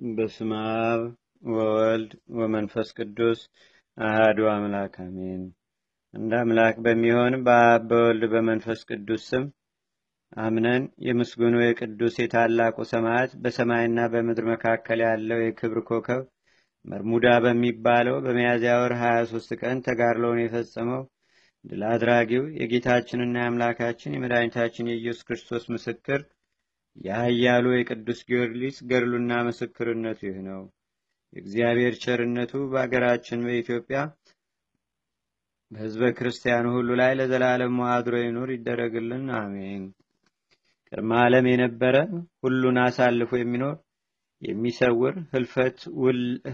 በስመ አብ ወወልድ ወመንፈስ ቅዱስ አህዱ አምላክ አሜን። እንደ አምላክ በሚሆን በአብ በወልድ በመንፈስ ቅዱስ ስም አምነን የምስጉኑ የቅዱስ የታላቁ ሰማዕት በሰማይና በምድር መካከል ያለው የክብር ኮከብ መርሙዳ በሚባለው በሚያዝያ ወር 23 ቀን ተጋድሎውን የፈጸመው ድል አድራጊው የጌታችንና የአምላካችን የመድኃኒታችን የኢየሱስ ክርስቶስ ምስክር የኃያሉ የቅዱስ ጊዮርጊስ ገድሉና ምስክርነቱ ይህ ነው። የእግዚአብሔር ቸርነቱ በአገራችን በኢትዮጵያ በሕዝበ ክርስቲያኑ ሁሉ ላይ ለዘላለም አድሮ ይኑር ይደረግልን፣ አሜን። ቅድመ ዓለም የነበረ ሁሉን አሳልፎ የሚኖር የሚሰውር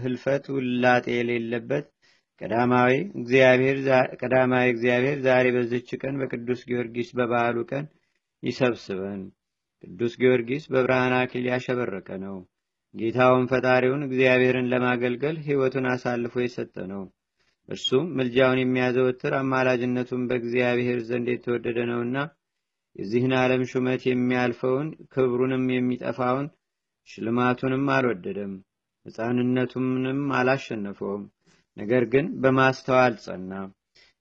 ህልፈት ውላጤ የሌለበት ቀዳማዊ እግዚአብሔር ዛሬ በዚች ቀን በቅዱስ ጊዮርጊስ በበዓሉ ቀን ይሰብስበን። ቅዱስ ጊዮርጊስ በብርሃን አክሊል ያሸበረቀ ነው። ጌታውን ፈጣሪውን እግዚአብሔርን ለማገልገል ሕይወቱን አሳልፎ የሰጠ ነው። እርሱም ምልጃውን የሚያዘወትር አማላጅነቱን በእግዚአብሔር ዘንድ የተወደደ ነውና የዚህን ዓለም ሹመት የሚያልፈውን ክብሩንም የሚጠፋውን ሽልማቱንም አልወደደም፣ ሕፃንነቱንም አላሸነፈውም። ነገር ግን በማስተዋል ጸና፣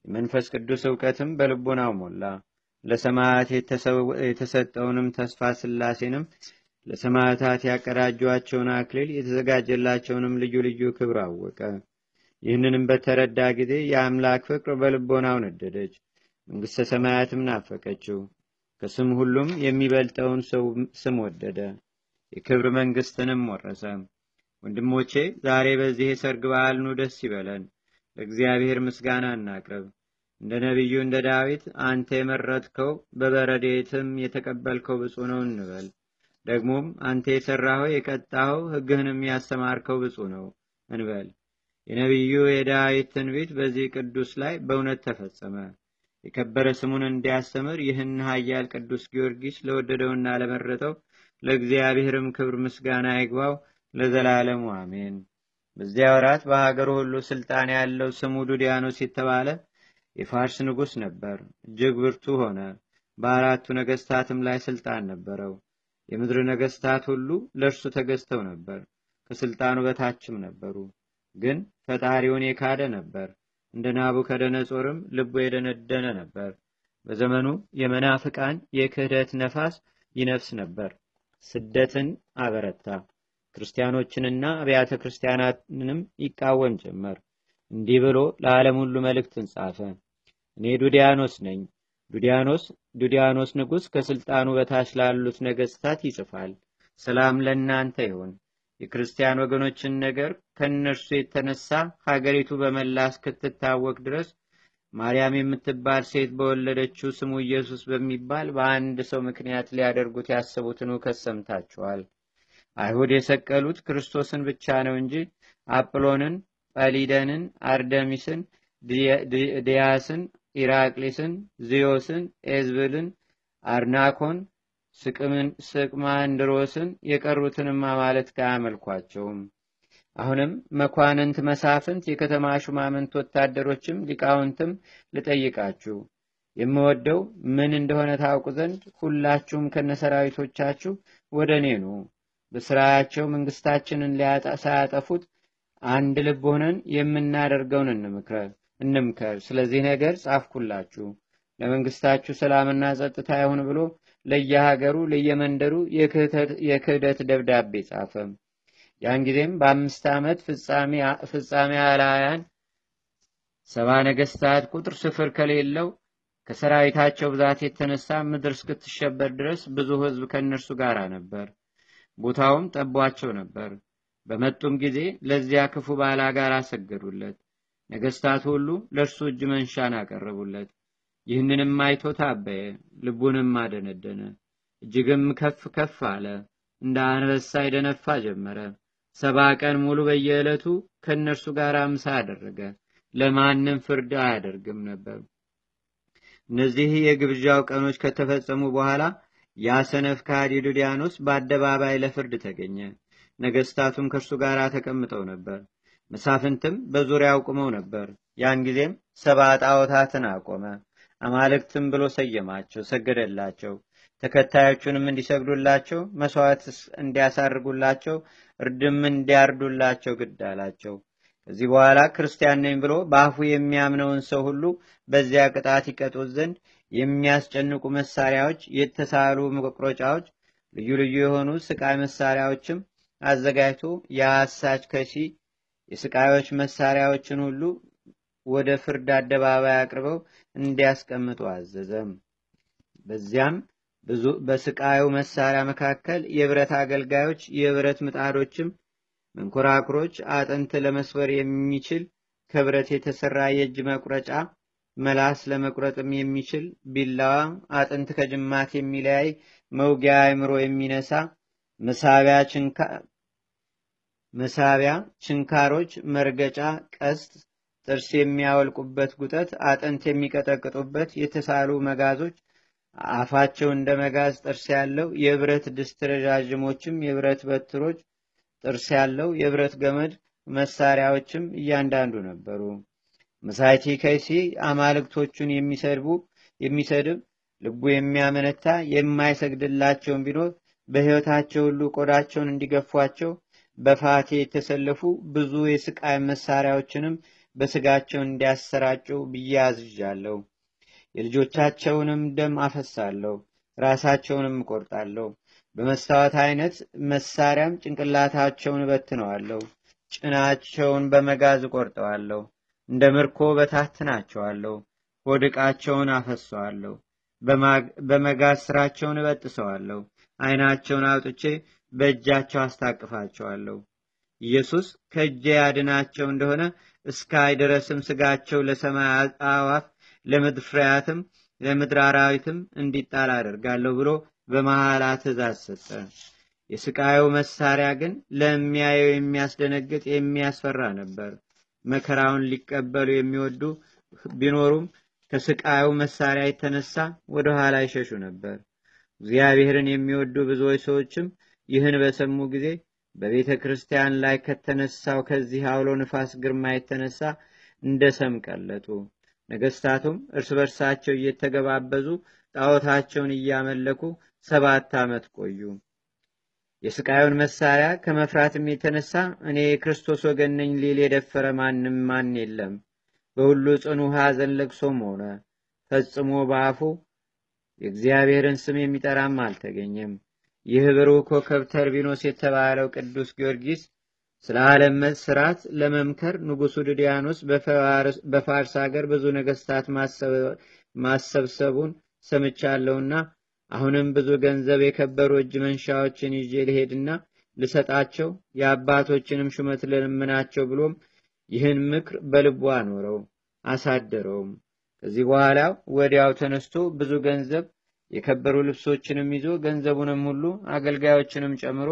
የመንፈስ ቅዱስ እውቀትም በልቦናው ሞላ። ለሰማዕት የተሰጠውንም ተስፋ ስላሴንም ለሰማዕታት ያቀዳጇቸውን አክሊል የተዘጋጀላቸውንም ልዩ ልዩ ክብር አወቀ። ይህንንም በተረዳ ጊዜ የአምላክ ፍቅር በልቦናው ነደደች፣ መንግሥተ ሰማያትም ናፈቀችው። ከስም ሁሉም የሚበልጠውን ሰው ስም ወደደ፣ የክብር መንግሥትንም ወረሰ። ወንድሞቼ ዛሬ በዚህ የሰርግ በዓል ኑ ደስ ይበለን፣ ለእግዚአብሔር ምስጋና እናቅርብ። እንደ ነቢዩ እንደ ዳዊት አንተ የመረጥከው በበረዴትም የተቀበልከው ብፁ ነው እንበል። ደግሞም አንተ የሠራኸው የቀጣኸው ሕግህንም ያስተማርከው ብፁ ነው እንበል። የነቢዩ የዳዊት ትንቢት በዚህ ቅዱስ ላይ በእውነት ተፈጸመ። የከበረ ስሙን እንዲያስተምር ይህን ኃያል ቅዱስ ጊዮርጊስ ለወደደውና ለመረጠው ለእግዚአብሔርም ክብር ምስጋና ይግባው ለዘላለሙ አሜን። በዚያ ወራት በሀገሩ ሁሉ ስልጣን ያለው ስሙ ዱዲያኖስ የተባለ የፋርስ ንጉሥ ነበር። እጅግ ብርቱ ሆነ። በአራቱ ነገስታትም ላይ ስልጣን ነበረው። የምድር ነገስታት ሁሉ ለእርሱ ተገዝተው ነበር፣ ከስልጣኑ በታችም ነበሩ። ግን ፈጣሪውን የካደ ነበር። እንደ ናቡከደነጾርም ልቡ የደነደነ ነበር። በዘመኑ የመናፍቃን የክህደት ነፋስ ይነፍስ ነበር። ስደትን አበረታ። ክርስቲያኖችንና አብያተ ክርስቲያናትንም ይቃወም ጀመር። እንዲህ ብሎ ለዓለም ሁሉ መልእክትን ጻፈ። እኔ ዱዲያኖስ ነኝ። ዱዲያኖስ ዱዲያኖስ ንጉሥ ከስልጣኑ በታች ላሉት ነገስታት ይጽፋል። ሰላም ለእናንተ ይሁን። የክርስቲያን ወገኖችን ነገር ከእነርሱ የተነሳ ሀገሪቱ በመላ እስክትታወቅ ድረስ ማርያም የምትባል ሴት በወለደችው ስሙ ኢየሱስ በሚባል በአንድ ሰው ምክንያት ሊያደርጉት ያሰቡትን ውከት ሰምታችኋል። አይሁድ የሰቀሉት ክርስቶስን ብቻ ነው እንጂ አጵሎንን፣ ጰሊደንን፣ አርደሚስን፣ ዲያስን፣ ኢራቅሊስን፣ ዚዮስን፣ ኤዝብልን፣ አርናኮን፣ ስቅማንድሮስን የቀሩትንም አማልክት አያመልኳቸውም። አሁንም መኳንንት፣ መሳፍንት፣ የከተማ ሹማምንት፣ ወታደሮችም ሊቃውንትም ልጠይቃችሁ የምወደው ምን እንደሆነ ታውቁ ዘንድ ሁላችሁም ከነሰራዊቶቻችሁ ወደ እኔ ኑ። በስራያቸው መንግስታችንን ሳያጠፉት አንድ ልብ ሆነን የምናደርገውን እንምከር። ስለዚህ ነገር ጻፍኩላችሁ። ለመንግስታችሁ ሰላምና ጸጥታ ይሁን ብሎ ለየሀገሩ ለየመንደሩ የክህደት ደብዳቤ ጻፈ። ያን ጊዜም በአምስት ዓመት ፍጻሜ አላውያን ሰባ ነገስታት ቁጥር ስፍር ከሌለው ከሰራዊታቸው ብዛት የተነሳ ምድር እስክትሸበር ድረስ ብዙ ህዝብ ከእነርሱ ጋር ነበር። ቦታውም ጠቧቸው ነበር። በመጡም ጊዜ ለዚያ ክፉ ባላጋራ አሰገዱለት። ነገስታት ሁሉ ለእርሱ እጅ መንሻን አቀረቡለት። ይህንንም አይቶ ታበየ፣ ልቡንም አደነደነ። እጅግም ከፍ ከፍ አለ፣ እንደ አንበሳ ይደነፋ ጀመረ። ሰባ ቀን ሙሉ በየዕለቱ ከእነርሱ ጋር ምሳ አደረገ። ለማንም ፍርድ አያደርግም ነበር። እነዚህ የግብዣው ቀኖች ከተፈጸሙ በኋላ ያ ሰነፍ ከሃዲ ዱዲያኖስ በአደባባይ ለፍርድ ተገኘ። ነገስታቱም ከእርሱ ጋር ተቀምጠው ነበር። መሳፍንትም በዙሪያው ቆመው ነበር። ያን ጊዜም ሰባ ጣዖታትን አቆመ። አማልክትም ብሎ ሰየማቸው፣ ሰገደላቸው። ተከታዮቹንም እንዲሰግዱላቸው፣ መስዋዕት እንዲያሳርጉላቸው፣ እርድም እንዲያርዱላቸው ግድ አላቸው። ከዚህ በኋላ ክርስቲያን ነኝ ብሎ በአፉ የሚያምነውን ሰው ሁሉ በዚያ ቅጣት ይቀጡት ዘንድ የሚያስጨንቁ መሳሪያዎች፣ የተሳሉ መቁረጫዎች፣ ልዩ ልዩ የሆኑ ስቃይ መሳሪያዎችም አዘጋጅቶ የአሳች ከሺ የስቃዮች መሳሪያዎችን ሁሉ ወደ ፍርድ አደባባይ አቅርበው እንዲያስቀምጡ አዘዘም። በዚያም በስቃዩ መሳሪያ መካከል የብረት አገልጋዮች፣ የብረት ምጣዶችም፣ መንኮራኩሮች፣ አጥንት ለመስበር የሚችል ከብረት የተሰራ የእጅ መቁረጫ፣ መላስ ለመቁረጥም የሚችል ቢላዋ፣ አጥንት ከጅማት የሚለያይ መውጊያ አእምሮ የሚነሳ መሳቢያ፣ ችንካሮች፣ መርገጫ፣ ቀስት፣ ጥርስ የሚያወልቁበት ጉጠት፣ አጥንት የሚቀጠቅጡበት የተሳሉ መጋዞች፣ አፋቸው እንደ መጋዝ ጥርስ ያለው የብረት ድስት፣ ረዣዥሞችም የብረት በትሮች፣ ጥርስ ያለው የብረት ገመድ መሳሪያዎችም እያንዳንዱ ነበሩ። መሳይቲ ከይሲ አማልክቶቹን የሚሰድቡ የሚሰድብ ልቡ የሚያመነታ የማይሰግድላቸውን ቢኖር በሕይወታቸው ሁሉ ቆዳቸውን እንዲገፏቸው በፋቴ የተሰለፉ ብዙ የስቃይ መሳሪያዎችንም በስጋቸው እንዲያሰራጩ ብዬ አዝዣለሁ። የልጆቻቸውንም ደም አፈሳለሁ፣ ራሳቸውንም እቆርጣለሁ። በመስታወት አይነት መሳሪያም ጭንቅላታቸውን እበትነዋለሁ፣ ጭናቸውን በመጋዝ እቆርጠዋለሁ፣ እንደ ምርኮ በታትናቸዋለሁ፣ ሆድቃቸውን አፈሰዋለሁ፣ በመጋዝ ስራቸውን እበጥሰዋለሁ፣ አይናቸውን አውጥቼ በእጃቸው አስታቅፋቸዋለሁ። ኢየሱስ ከእጄ ያድናቸው እንደሆነ እስካይ ድረስም ስጋቸው ለሰማይ አዕዋፍ ለምድር ፍሬያትም ለምድር አራዊትም እንዲጣል አደርጋለሁ ብሎ በመሐላ ትእዛዝ ሰጠ። የስቃዩ መሳሪያ ግን ለሚያየው የሚያስደነግጥ የሚያስፈራ ነበር። መከራውን ሊቀበሉ የሚወዱ ቢኖሩም ከስቃዩ መሳሪያ የተነሳ ወደ ኋላ ይሸሹ ነበር። እግዚአብሔርን የሚወዱ ብዙዎች ሰዎችም ይህን በሰሙ ጊዜ በቤተ ክርስቲያን ላይ ከተነሳው ከዚህ አውሎ ንፋስ ግርማ የተነሳ እንደ ሰም ቀለጡ። ነገስታቱም እርስ በርሳቸው እየተገባበዙ ጣዖታቸውን እያመለኩ ሰባት ዓመት ቆዩ። የስቃዩን መሳሪያ ከመፍራትም የተነሳ እኔ የክርስቶስ ወገን ነኝ ሊል የደፈረ ማንም ማን የለም። በሁሉ ጽኑ ሐዘን ለቅሶም ሆነ። ፈጽሞ በአፉ የእግዚአብሔርን ስም የሚጠራም አልተገኘም። ይህ ብሩህ ኮከብ ተርቢኖስ የተባለው ቅዱስ ጊዮርጊስ ስለ ዓለም ስርዓት ለመምከር ንጉሱ ድዲያኖስ በፋርስ ሀገር ብዙ ነገስታት ማሰብሰቡን ሰምቻለሁና አሁንም ብዙ ገንዘብ የከበሩ እጅ መንሻዎችን ይዤ ልሄድና ልሰጣቸው የአባቶችንም ሹመት ልለምናቸው ብሎም ይህን ምክር በልቡ አኖረው አሳደረውም። ከዚህ በኋላ ወዲያው ተነስቶ ብዙ ገንዘብ የከበሩ ልብሶችንም ይዞ ገንዘቡንም ሁሉ አገልጋዮችንም ጨምሮ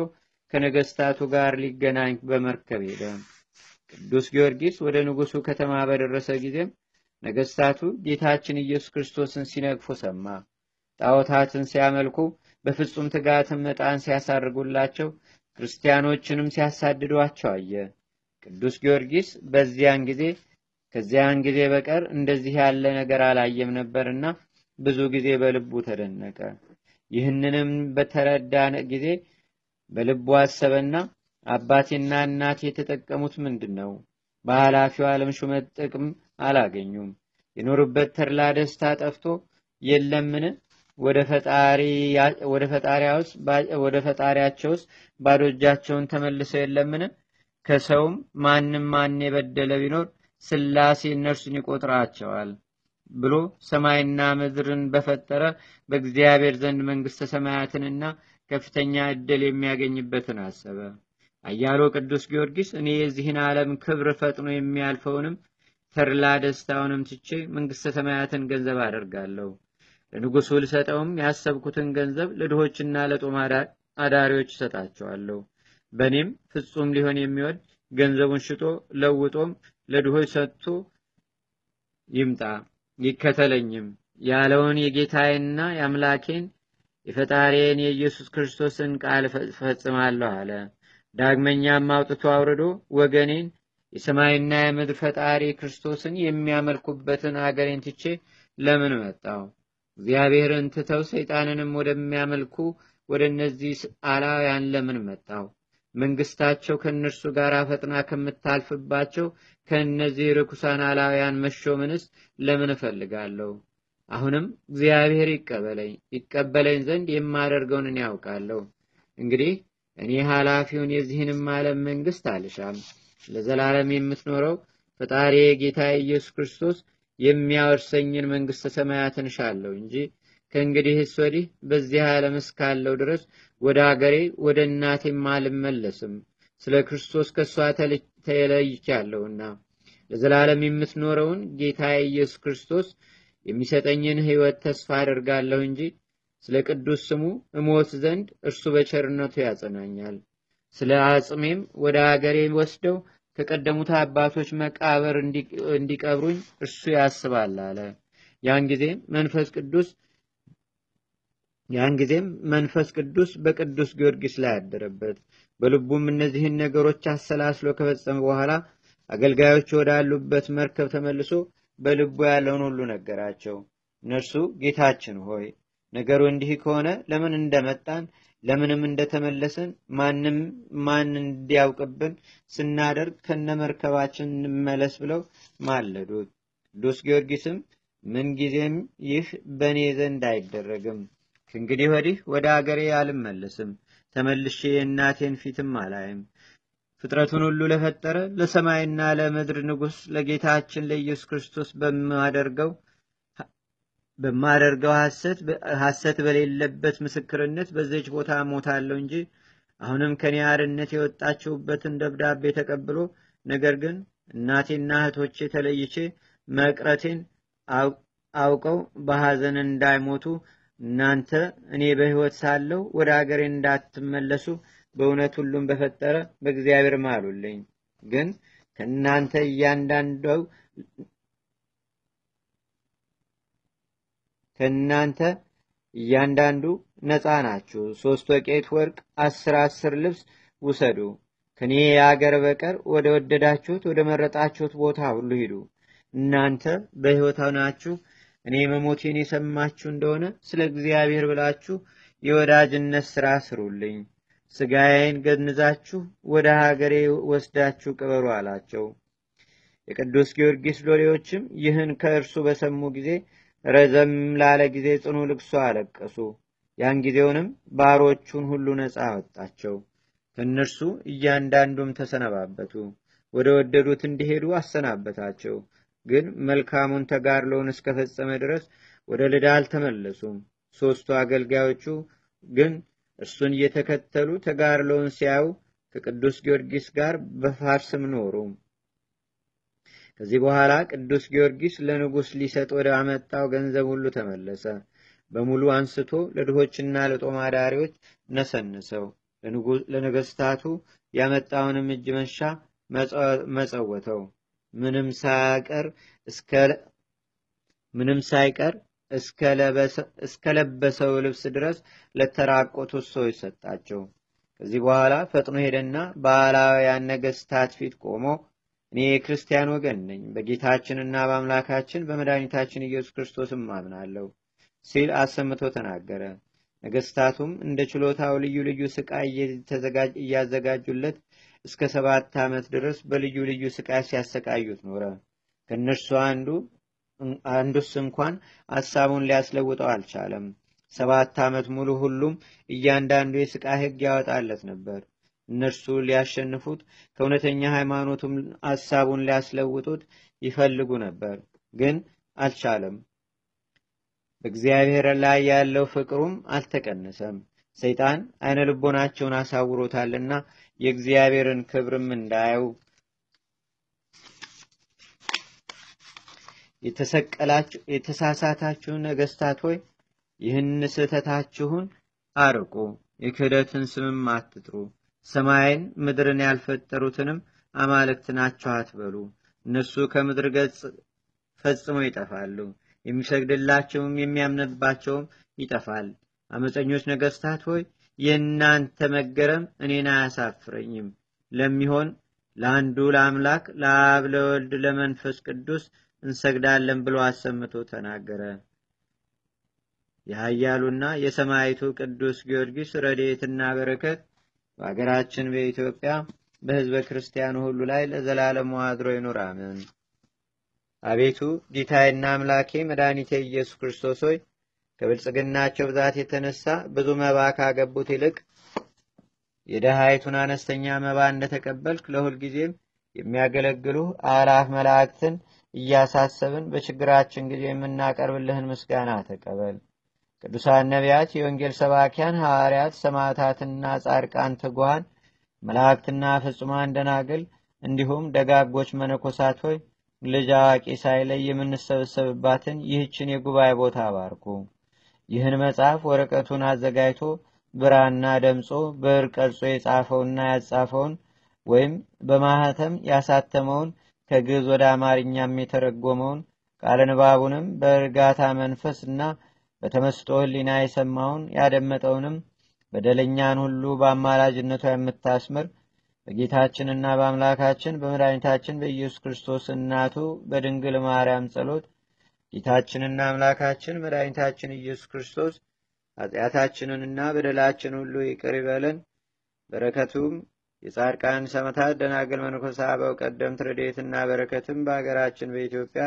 ከነገስታቱ ጋር ሊገናኝ በመርከብ ሄደ። ቅዱስ ጊዮርጊስ ወደ ንጉሱ ከተማ በደረሰ ጊዜም ነገስታቱ ጌታችን ኢየሱስ ክርስቶስን ሲነግፉ ሰማ። ጣዖታትን ሲያመልኩ በፍጹም ትጋትም ዕጣን ሲያሳርጉላቸው፣ ክርስቲያኖችንም ሲያሳድዷቸው አየ። ቅዱስ ጊዮርጊስ በዚያን ጊዜ ከዚያን ጊዜ በቀር እንደዚህ ያለ ነገር አላየም ነበርና ብዙ ጊዜ በልቡ ተደነቀ። ይህንንም በተረዳ ጊዜ በልቡ አሰበና አባቴና እናቴ የተጠቀሙት ምንድን ነው? በኃላፊው ዓለም ሹመት ጥቅም አላገኙም። የኖሩበት ተድላ ደስታ ጠፍቶ የለምን? ወደ ፈጣሪያቸውስ ባዶ እጃቸውን ተመልሰው የለምን? ከሰውም ማንም ማን የበደለ ቢኖር ስላሴ እነርሱን ይቆጥራቸዋል ብሎ ሰማይና ምድርን በፈጠረ በእግዚአብሔር ዘንድ መንግሥተ ሰማያትንና ከፍተኛ ዕድል የሚያገኝበትን አሰበ። አያሎ ቅዱስ ጊዮርጊስ እኔ የዚህን ዓለም ክብር ፈጥኖ የሚያልፈውንም ተድላ ደስታውንም ትቼ መንግሥተ ሰማያትን ገንዘብ አደርጋለሁ። ለንጉሡ ልሰጠውም ያሰብኩትን ገንዘብ ለድሆችና ለጦም አዳሪዎች እሰጣቸዋለሁ። በእኔም ፍጹም ሊሆን የሚወድ ገንዘቡን ሽጦ ለውጦም ለድሆች ሰጥቶ ይምጣ ይከተለኝም ያለውን የጌታዬንና የአምላኬን የፈጣሪዬን የኢየሱስ ክርስቶስን ቃል ፈጽማለሁ አለ። ዳግመኛም አውጥቶ አውርዶ ወገኔን የሰማይና የምድር ፈጣሪ ክርስቶስን የሚያመልኩበትን አገሬን ትቼ ለምን መጣው? እግዚአብሔርን ትተው ሰይጣንንም ወደሚያመልኩ ወደ እነዚህ አላውያን ለምን መጣው? መንግስታቸው ከእነርሱ ጋር ፈጥና ከምታልፍባቸው ከእነዚህ ርኩሳን አላውያን መሾምንስ ለምን እፈልጋለሁ? አሁንም እግዚአብሔር ይቀበለኝ ይቀበለኝ ዘንድ የማደርገውን ያውቃለሁ። እንግዲህ እኔ ኃላፊውን የዚህንም ዓለም መንግስት አልሻም። ለዘላለም የምትኖረው ፈጣሪ ጌታ ኢየሱስ ክርስቶስ የሚያወርሰኝን መንግስተ ሰማያትን እሻለሁ እንጂ ከእንግዲህስ ወዲህ በዚህ ዓለም እስካለው ድረስ ወደ አገሬ ወደ እናቴም አልመለስም። ስለ ክርስቶስ ከእሷ ተለይቻለሁና ለዘላለም የምትኖረውን ጌታ ኢየሱስ ክርስቶስ የሚሰጠኝን ሕይወት ተስፋ አደርጋለሁ እንጂ ስለ ቅዱስ ስሙ እሞት ዘንድ እርሱ በቸርነቱ ያጸናኛል። ስለ አጽሜም ወደ አገሬ ወስደው ከቀደሙት አባቶች መቃብር እንዲቀብሩኝ እርሱ ያስባል አለ። ያን ጊዜም መንፈስ ቅዱስ ያን ጊዜም መንፈስ ቅዱስ በቅዱስ ጊዮርጊስ ላይ አደረበት። በልቡም እነዚህን ነገሮች አሰላስሎ ከፈጸመ በኋላ አገልጋዮች ወዳሉበት መርከብ ተመልሶ በልቡ ያለውን ሁሉ ነገራቸው። እነርሱ ጌታችን ሆይ ነገሩ እንዲህ ከሆነ ለምን እንደመጣን ለምንም እንደተመለስን ማንም ማን እንዲያውቅብን ስናደርግ ከነመርከባችን እንመለስ ብለው ማለዱት። ቅዱስ ጊዮርጊስም ምንጊዜም ይህ በእኔ ዘንድ አይደረግም፣ ከእንግዲህ ወዲህ ወደ አገሬ አልመለስም፣ ተመልሼ የእናቴን ፊትም አላይም። ፍጥረቱን ሁሉ ለፈጠረ ለሰማይና ለምድር ንጉሥ ለጌታችን ለኢየሱስ ክርስቶስ በማደርገው በማደርገው ሐሰት በሌለበት ምስክርነት በዚች ቦታ ሞታለሁ እንጂ አሁንም ከኔ አርነት የወጣችሁበትን ደብዳቤ ተቀብሎ ነገር ግን እናቴና እህቶቼ ተለይቼ መቅረቴን አውቀው በሐዘን እንዳይሞቱ እናንተ እኔ በሕይወት ሳለሁ ወደ አገሬ እንዳትመለሱ በእውነት ሁሉም በፈጠረ በእግዚአብሔር ማሉልኝ። ግን ከእናንተ እያንዳንደው ከእናንተ እያንዳንዱ ነፃ ናችሁ። ሶስት ወቄት ወርቅ፣ አስር አስር ልብስ ውሰዱ። ከኔ የአገር በቀር ወደ ወደዳችሁት ወደ መረጣችሁት ቦታ ሁሉ ሂዱ። እናንተ በሕይወት ናችሁ። እኔ መሞቴን የሰማችሁ እንደሆነ ስለ እግዚአብሔር ብላችሁ የወዳጅነት ሥራ ስሩልኝ። ሥጋዬን ገንዛችሁ ወደ ሀገሬ ወስዳችሁ ቅበሩ አላቸው። የቅዱስ ጊዮርጊስ ሎሌዎችም ይህን ከእርሱ በሰሙ ጊዜ ረዘም ላለ ጊዜ ጽኑ ልቅሶ አለቀሱ። ያን ጊዜውንም ባሮቹን ሁሉ ነፃ አወጣቸው። ከእነርሱ እያንዳንዱም ተሰነባበቱ። ወደ ወደዱት እንዲሄዱ አሰናበታቸው። ግን መልካሙን ተጋድሎውን እስከፈጸመ ድረስ ወደ ልዳ አልተመለሱም። ሦስቱ አገልጋዮቹ ግን እርሱን እየተከተሉ ተጋድሎውን ሲያዩ ከቅዱስ ጊዮርጊስ ጋር በፋርስም ኖሩ። ከዚህ በኋላ ቅዱስ ጊዮርጊስ ለንጉሥ ሊሰጥ ወደ አመጣው ገንዘብ ሁሉ ተመለሰ። በሙሉ አንስቶ ለድሆችና ለጦማዳሪዎች ነሰንሰው ለነገስታቱ ያመጣውንም እጅ መንሻ መጸወተው። ምንም ሳይቀር ምንም ሳይቀር እስከለበሰው ልብስ ድረስ ለተራቆቱት ሰዎች ሰጣቸው። ከዚህ በኋላ ፈጥኖ ሄደና በአላውያን ነገስታት ፊት ቆሞ እኔ የክርስቲያን ወገን ነኝ፣ በጌታችንና በአምላካችን በመድኃኒታችን ኢየሱስ ክርስቶስም አምናለሁ ሲል አሰምቶ ተናገረ። ነገስታቱም እንደ ችሎታው ልዩ ልዩ ስቃይ እያዘጋጁለት እስከ ሰባት ዓመት ድረስ በልዩ ልዩ ስቃይ ሲያሰቃዩት ኖረ። ከእነርሱ አንዱ አንዱስ እንኳን ሐሳቡን ሊያስለውጠው አልቻለም። ሰባት ዓመት ሙሉ ሁሉም እያንዳንዱ የስቃይ ሕግ ያወጣለት ነበር። እነርሱ ሊያሸንፉት ከእውነተኛ ሃይማኖቱም ሐሳቡን ሊያስለውጡት ይፈልጉ ነበር፣ ግን አልቻለም። በእግዚአብሔር ላይ ያለው ፍቅሩም አልተቀነሰም። ሰይጣን አይነ ልቦናቸውን አሳውሮታልና የእግዚአብሔርን ክብርም እንዳያዩ የተሳሳታችሁ ነገስታት ሆይ ይህን ስህተታችሁን አርቁ፣ የክህደትን ስምም አትጥሩ። ሰማይን ምድርን ያልፈጠሩትንም አማልክት ናቸው አትበሉ። እነሱ ከምድር ገጽ ፈጽመው ይጠፋሉ። የሚሰግድላቸውም የሚያምንባቸውም ይጠፋል። አመፀኞች ነገስታት ሆይ የእናንተ መገረም እኔን አያሳፍረኝም። ለሚሆን ለአንዱ ለአምላክ ለአብ ለወልድ ለመንፈስ ቅዱስ እንሰግዳለን ብሎ አሰምቶ ተናገረ። የኃያሉና የሰማይቱ ቅዱስ ጊዮርጊስ ረድኤትና በረከት በአገራችን በኢትዮጵያ በሕዝበ ክርስቲያኑ ሁሉ ላይ ለዘላለሙ አድሮ ይኑር፣ አሜን። አቤቱ ጌታዬና አምላኬ መድኃኒቴ ኢየሱስ ክርስቶስ ሆይ ከብልጽግናቸው ብዛት የተነሳ ብዙ መባ ካገቡት ይልቅ የደሃይቱን አነስተኛ መባ እንደተቀበልክ ለሁልጊዜም የሚያገለግሉ አላፍ መላእክትን እያሳሰብን በችግራችን ጊዜ የምናቀርብልህን ምስጋና ተቀበል። ቅዱሳን ነቢያት፣ የወንጌል ሰባኪያን ሐዋርያት፣ ሰማዕታትና ጻድቃን፣ ትጉሃን መላእክትና ፍጹማን ደናግል እንዲሁም ደጋጎች መነኮሳት ሆይ ልጅ አዋቂ ሳይለይ የምንሰበሰብባትን ይህችን የጉባኤ ቦታ አባርኩ። ይህን መጽሐፍ ወረቀቱን አዘጋጅቶ ብራና ደምጾ ብዕር ቀርጾ የጻፈውና ያጻፈውን ወይም በማህተም ያሳተመውን ከግዕዝ ወደ አማርኛም የተረጎመውን ቃለ ንባቡንም በእርጋታ መንፈስና በተመስጦ ሕሊና የሰማውን ያደመጠውንም በደለኛን ሁሉ በአማላጅነቷ የምታስምር በጌታችንና በአምላካችን በመድኃኒታችን በኢየሱስ ክርስቶስ እናቱ በድንግል ማርያም ጸሎት ጌታችንና አምላካችን መድኃኒታችን ኢየሱስ ክርስቶስ ኃጢአታችንንና በደላችን ሁሉ ይቅር ይበለን። በረከቱም የጻድቃን ሰማዕታት፣ ደናግል፣ መነኮሳት፣ አበው ቀደምት ረድኤትና በረከትም በአገራችን በኢትዮጵያ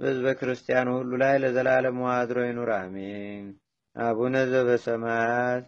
በሕዝበ ክርስቲያኑ ሁሉ ላይ ለዘላለሙ አድሮ ይኑር፣ አሜን። አቡነ ዘበሰማያት